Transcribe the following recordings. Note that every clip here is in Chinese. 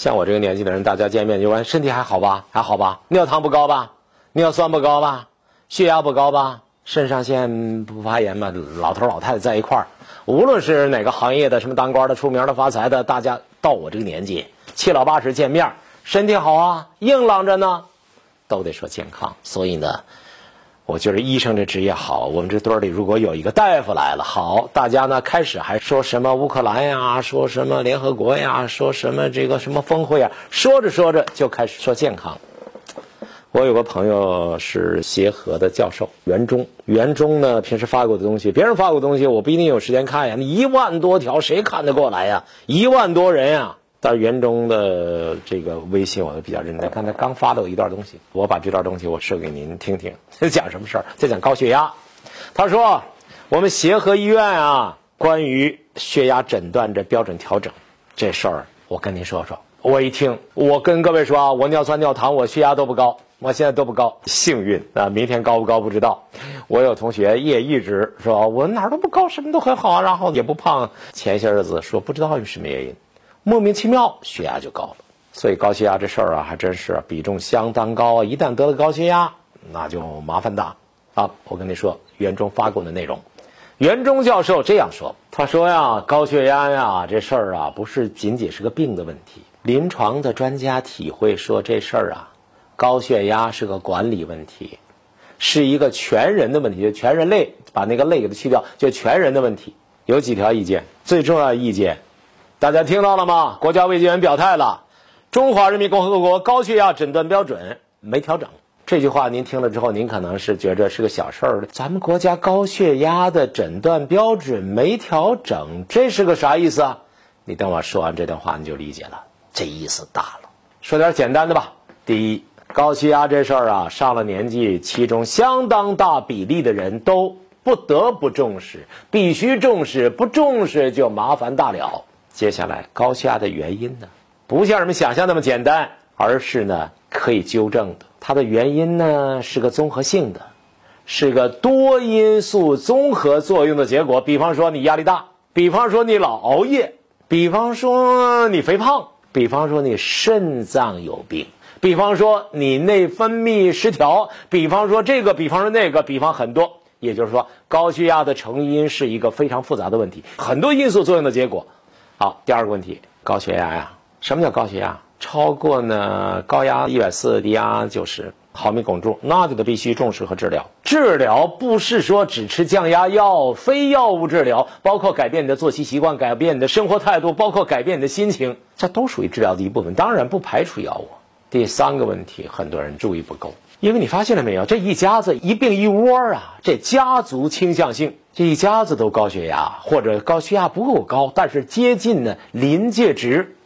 像我这个年纪的人，大家见面就问身体还好吧？还好吧？尿糖不高吧？尿酸不高吧？血压不高吧？肾上腺不发炎吧？老头老太太在一块儿，无论是哪个行业的，什么当官的、出名的、发财的，大家到我这个年纪，七老八十见面，身体好啊，硬朗着呢，都得说健康。所以呢。我觉得医生这职业好，我们这堆里如果有一个大夫来了，好，大家呢开始还说什么乌克兰呀，说什么联合国呀，说什么这个什么峰会啊，说着说着就开始说健康。我有个朋友是协和的教授袁忠，袁忠呢平时发过的东西，别人发过东西我不一定有时间看呀，一万多条谁看得过来呀？一万多人呀！但是袁中的这个微信我都比较认真，刚才刚发的一段东西，我把这段东西我说给您听听。在 讲什么事儿？在讲高血压。他说，我们协和医院啊，关于血压诊断这标准调整这事儿，我跟您说说。我一听，我跟各位说啊，我尿酸尿糖我血压都不高，我现在都不高，幸运啊。明天高不高不知道。我有同学也一直说我哪儿都不高，什么都很好，然后也不胖。前些日子说不知道是什么原因。莫名其妙，血压就高了。所以高血压这事儿啊，还真是比重相当高啊！一旦得了高血压，那就麻烦大啊！我跟你说，袁中发过的内容，袁中教授这样说：“他说呀，高血压呀，这事儿啊，不是仅仅是个病的问题。临床的专家体会说，这事儿啊，高血压是个管理问题，是一个全人的问题，就全人类把那个类给它去掉，就全人的问题。有几条意见，最重要的意见。”大家听到了吗？国家卫健委表态了，中华人民共和国高血压诊断标准没调整。这句话您听了之后，您可能是觉着是个小事儿咱们国家高血压的诊断标准没调整，这是个啥意思啊？你等我说完这段话，你就理解了。这意思大了。说点简单的吧。第一，高血压这事儿啊，上了年纪，其中相当大比例的人都不得不重视，必须重视，不重视就麻烦大了。接下来，高血压的原因呢，不像人们想象那么简单，而是呢可以纠正的。它的原因呢是个综合性的，是个多因素综合作用的结果。比方说你压力大，比方说你老熬夜，比方说你肥胖，比方说你肾脏有病，比方说你内分泌失调，比方说这个，比方说那个，比方很多。也就是说，高血压的成因是一个非常复杂的问题，很多因素作用的结果。好，第二个问题，高血压呀？什么叫高血压？超过呢高压一百四，低压九十毫米汞柱，那就得必须重视和治疗。治疗不是说只吃降压药，非药物治疗，包括改变你的作息习惯，改变你的生活态度，包括改变你的心情，这都属于治疗的一部分。当然不排除药物。第三个问题，很多人注意不够。因为你发现了没有，这一家子一病一窝啊，这家族倾向性，这一家子都高血压或者高血压不够高，但是接近呢临界值，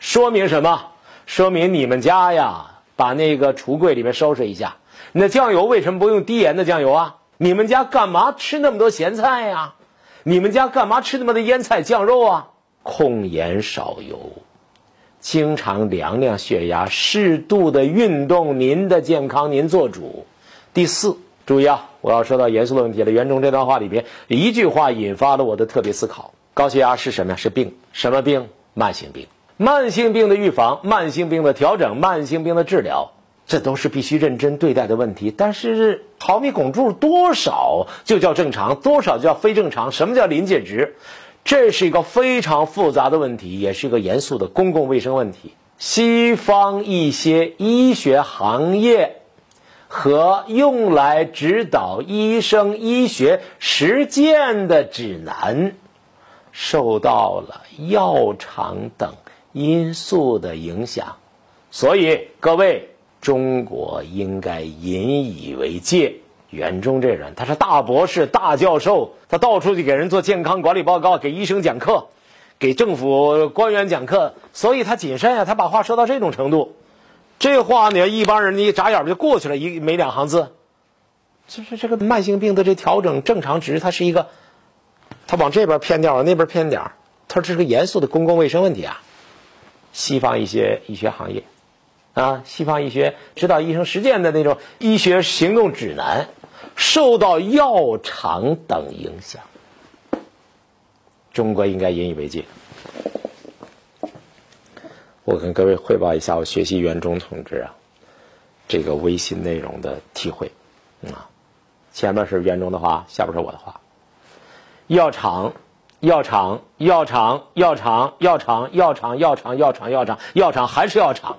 说明什么？说明你们家呀，把那个橱柜里面收拾一下，那酱油为什么不用低盐的酱油啊？你们家干嘛吃那么多咸菜呀？你们家干嘛吃那么多腌菜酱肉啊？控盐少油。经常量量血压，适度的运动，您的健康您做主。第四，注意啊，我要说到严肃的问题了。袁中这段话里边一句话引发了我的特别思考：高血压是什么呀？是病，什么病？慢性病。慢性病的预防、慢性病的调整、慢性病的治疗，这都是必须认真对待的问题。但是毫米汞柱多少就叫正常，多少就叫非正常？什么叫临界值？这是一个非常复杂的问题，也是一个严肃的公共卫生问题。西方一些医学行业和用来指导医生医学实践的指南，受到了药厂等因素的影响，所以各位，中国应该引以为戒。袁忠这人，他是大博士、大教授，他到处去给人做健康管理报告，给医生讲课，给政府官员讲课，所以他谨慎呀。他把话说到这种程度，这话你要一般人你眨眼就过去了，一没两行字。就是这个慢性病的这调整正常值，它是一个，他往这边偏点儿，那边偏点儿，他这是个严肃的公共卫生问题啊。西方一些医学行业，啊，西方医学指导医生实践的那种医学行动指南。受到药厂等影响，中国应该引以为戒。我跟各位汇报一下我学习袁中同志啊这个微信内容的体会啊，前面是袁中的话，下边是我的话。药厂，药厂，药厂，药厂，药厂，药厂，药厂，药厂，药厂，药厂还是药厂。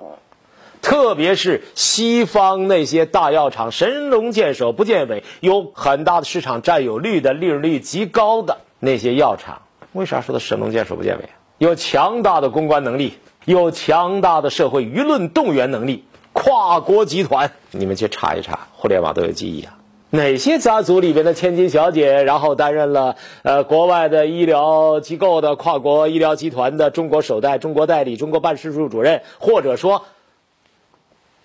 特别是西方那些大药厂，神龙见首不见尾，有很大的市场占有率的，利润率极高的那些药厂，为啥说它神龙见首不见尾？有强大的公关能力，有强大的社会舆论动员能力，跨国集团，你们去查一查，互联网都有记忆啊。哪些家族里边的千金小姐，然后担任了呃国外的医疗机构的跨国医疗集团的中国首代、中国代理、中国办事处主任，或者说。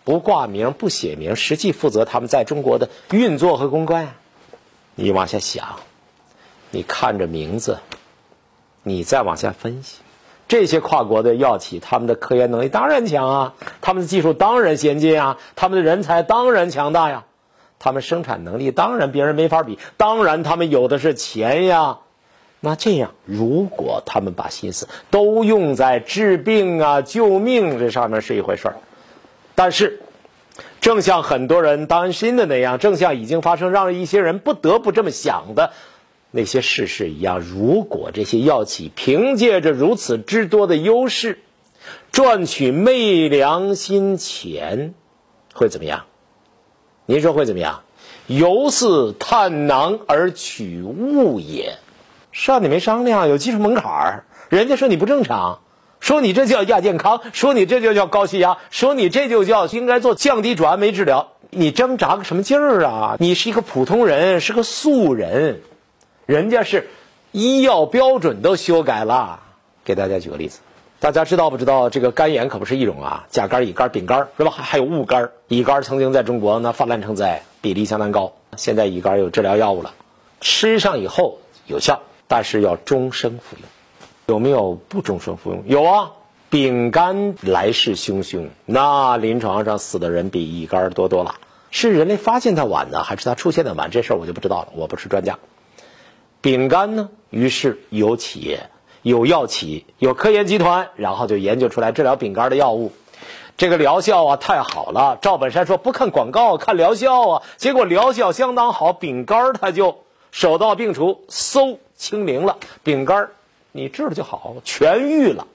不挂名不写名，实际负责他们在中国的运作和公关。你往下想，你看着名字，你再往下分析，这些跨国的药企，他们的科研能力当然强啊，他们的技术当然先进啊，他们的人才当然强大呀，他们生产能力当然别人没法比，当然他们有的是钱呀。那这样，如果他们把心思都用在治病啊、救命这上面是一回事儿。但是，正像很多人担心的那样，正像已经发生让一些人不得不这么想的那些事实一样，如果这些药企凭借着如此之多的优势，赚取昧良心钱，会怎么样？您说会怎么样？犹似探囊而取物也。上你没商量，有技术门槛儿，人家说你不正常。说你这叫亚健康，说你这就叫高血压，说你这就叫应该做降低转氨酶治疗，你挣扎个什么劲儿啊？你是一个普通人，是个素人，人家是医药标准都修改了。给大家举个例子，大家知道不知道这个肝炎可不是一种啊，甲肝、乙肝、丙肝是吧？还还有戊肝，乙肝曾经在中国那泛滥成灾，比例相当高。现在乙肝有治疗药物了，吃上以后有效，但是要终生服用。有没有不终生服用？有啊，丙肝来势汹汹，那临床上死的人比乙肝多多了。是人类发现它晚呢，还是它出现的晚？这事儿我就不知道了，我不是专家。丙肝呢，于是有企业、有药企、有科研集团，然后就研究出来治疗丙肝的药物。这个疗效啊太好了，赵本山说不看广告，看疗效啊。结果疗效相当好，丙肝它就手到病除，嗖清零了。丙肝。你治了就好，痊愈了，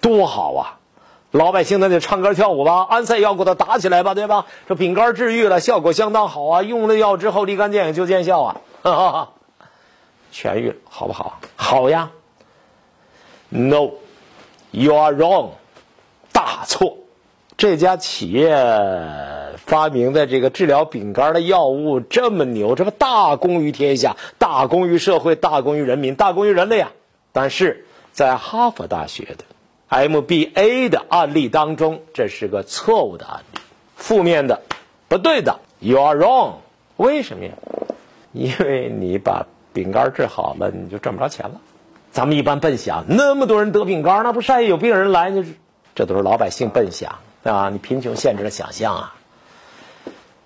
多好啊！老百姓那就唱歌跳舞吧，安塞药给他打起来吧，对吧？这丙肝治愈了，效果相当好啊！用了药之后立竿见影就见效啊！哈哈哈，痊愈了，好不好？好呀。No，you are wrong，大错。这家企业发明的这个治疗丙肝的药物这么牛，这不大功于天下，大功于社会，大功于人民，大功于人类啊！但是在哈佛大学的 MBA 的案例当中，这是个错误的案例，负面的，不对的。You are wrong。为什么呀？因为你把饼干治好了，你就赚不着钱了。咱们一般笨想，那么多人得饼干，那不是有病人来，就是这都是老百姓笨想啊！你贫穷限制了想象啊。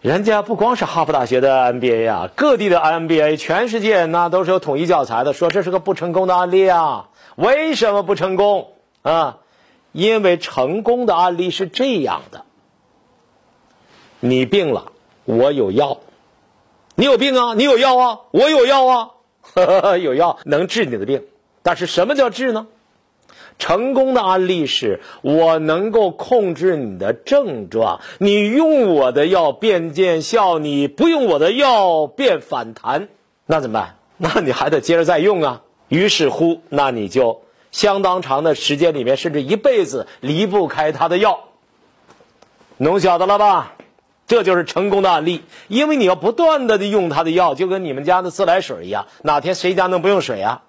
人家不光是哈佛大学的 MBA 啊，各地的 MBA，全世界那都是有统一教材的，说这是个不成功的案例啊。为什么不成功啊？因为成功的案例是这样的：你病了，我有药；你有病啊，你有药啊，我有药啊，有药能治你的病。但是什么叫治呢？成功的案例是我能够控制你的症状，你用我的药变见效，你不用我的药变反弹，那怎么办？那你还得接着再用啊。于是乎，那你就相当长的时间里面，甚至一辈子离不开他的药。能晓得了吧？这就是成功的案例，因为你要不断的用他的药，就跟你们家的自来水一样，哪天谁家能不用水啊？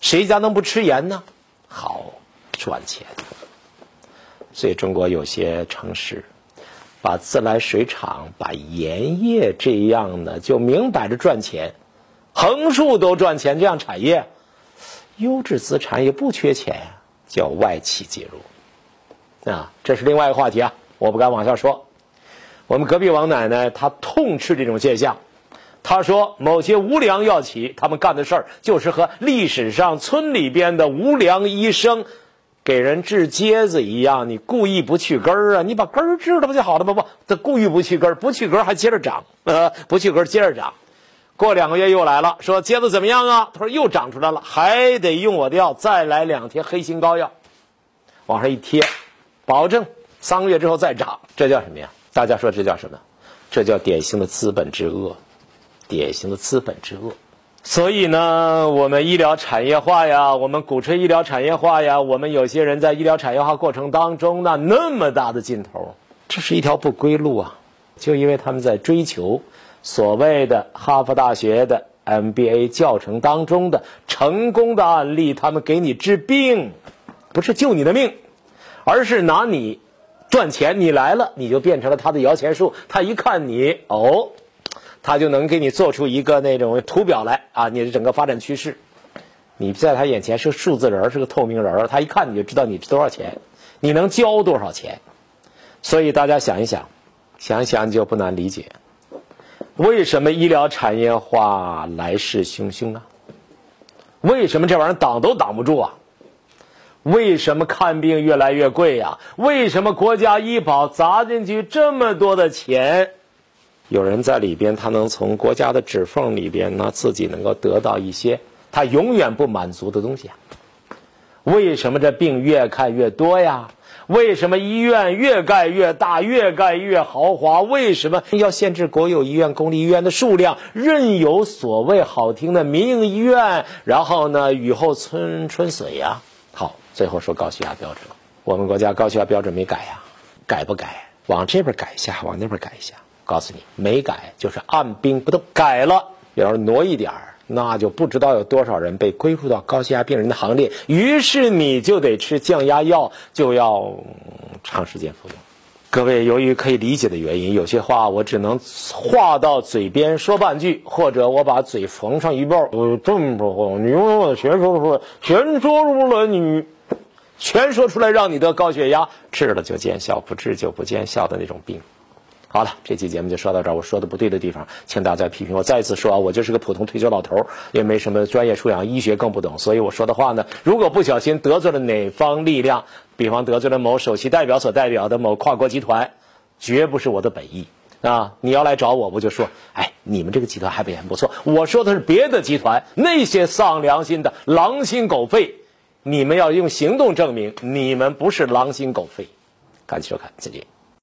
谁家能不吃盐呢？好赚钱，所以中国有些城市把自来水厂、把盐业这样的，就明摆着赚钱，横竖都赚钱。这样产业，优质资产也不缺钱，叫外企介入啊，这是另外一个话题啊，我不敢往下说。我们隔壁王奶奶她痛斥这种现象。他说：“某些无良药企，他们干的事儿就是和历史上村里边的无良医生给人治疖子一样，你故意不去根儿啊？你把根儿治了不就好了吗？不，他故意不去根儿，不去根儿还接着长，呃，不去根儿接着长。过两个月又来了，说疖子怎么样啊？他说又长出来了，还得用我的药，再来两贴黑心膏药，往上一贴，保证三个月之后再长。这叫什么呀？大家说这叫什么？这叫典型的资本之恶，典型的资本之恶。所以呢，我们医疗产业化呀，我们鼓吹医疗产业化呀，我们有些人在医疗产业化过程当中呢，那么大的劲头，这是一条不归路啊！就因为他们在追求所谓的哈佛大学的 MBA 教程当中的成功的案例，他们给你治病，不是救你的命，而是拿你赚钱。你来了，你就变成了他的摇钱树。他一看你，哦。他就能给你做出一个那种图表来啊，你的整个发展趋势，你在他眼前是个数字人，是个透明人，他一看你就知道你值多少钱，你能交多少钱。所以大家想一想，想一想就不难理解，为什么医疗产业化来势汹汹啊？为什么这玩意儿挡都挡不住啊？为什么看病越来越贵呀？为什么国家医保砸进去这么多的钱？有人在里边，他能从国家的指缝里边呢，自己能够得到一些他永远不满足的东西啊。为什么这病越看越多呀？为什么医院越盖越大，越盖越豪华？为什么要限制国有医院、公立医院的数量？任由所谓好听的民营医院，然后呢雨后春春笋呀？好，最后说高血压标准，我们国家高血压标准没改呀？改不改？往这边改一下，往那边改一下。告诉你，没改就是按兵不动。改了，要是挪一点儿，那就不知道有多少人被归入到高血压病人的行列。于是你就得吃降压药，就要长时间服用。各位，由于可以理解的原因，有些话我只能话到嘴边说半句，或者我把嘴缝上一半。我这么说，你问我全说出来，全说出来，你全说出来，让你得高血压，治了就见效，不治就不见效的那种病。好了，这期节目就说到这儿。我说的不对的地方，请大家批评我。再一次说啊，我就是个普通退休老头，也没什么专业素养，医学更不懂，所以我说的话呢，如果不小心得罪了哪方力量，比方得罪了某首席代表所代表的某跨国集团，绝不是我的本意啊！你要来找我，我就说，哎，你们这个集团还不很不错。我说的是别的集团，那些丧良心的狼心狗肺，你们要用行动证明你们不是狼心狗肺。感谢收看，再见。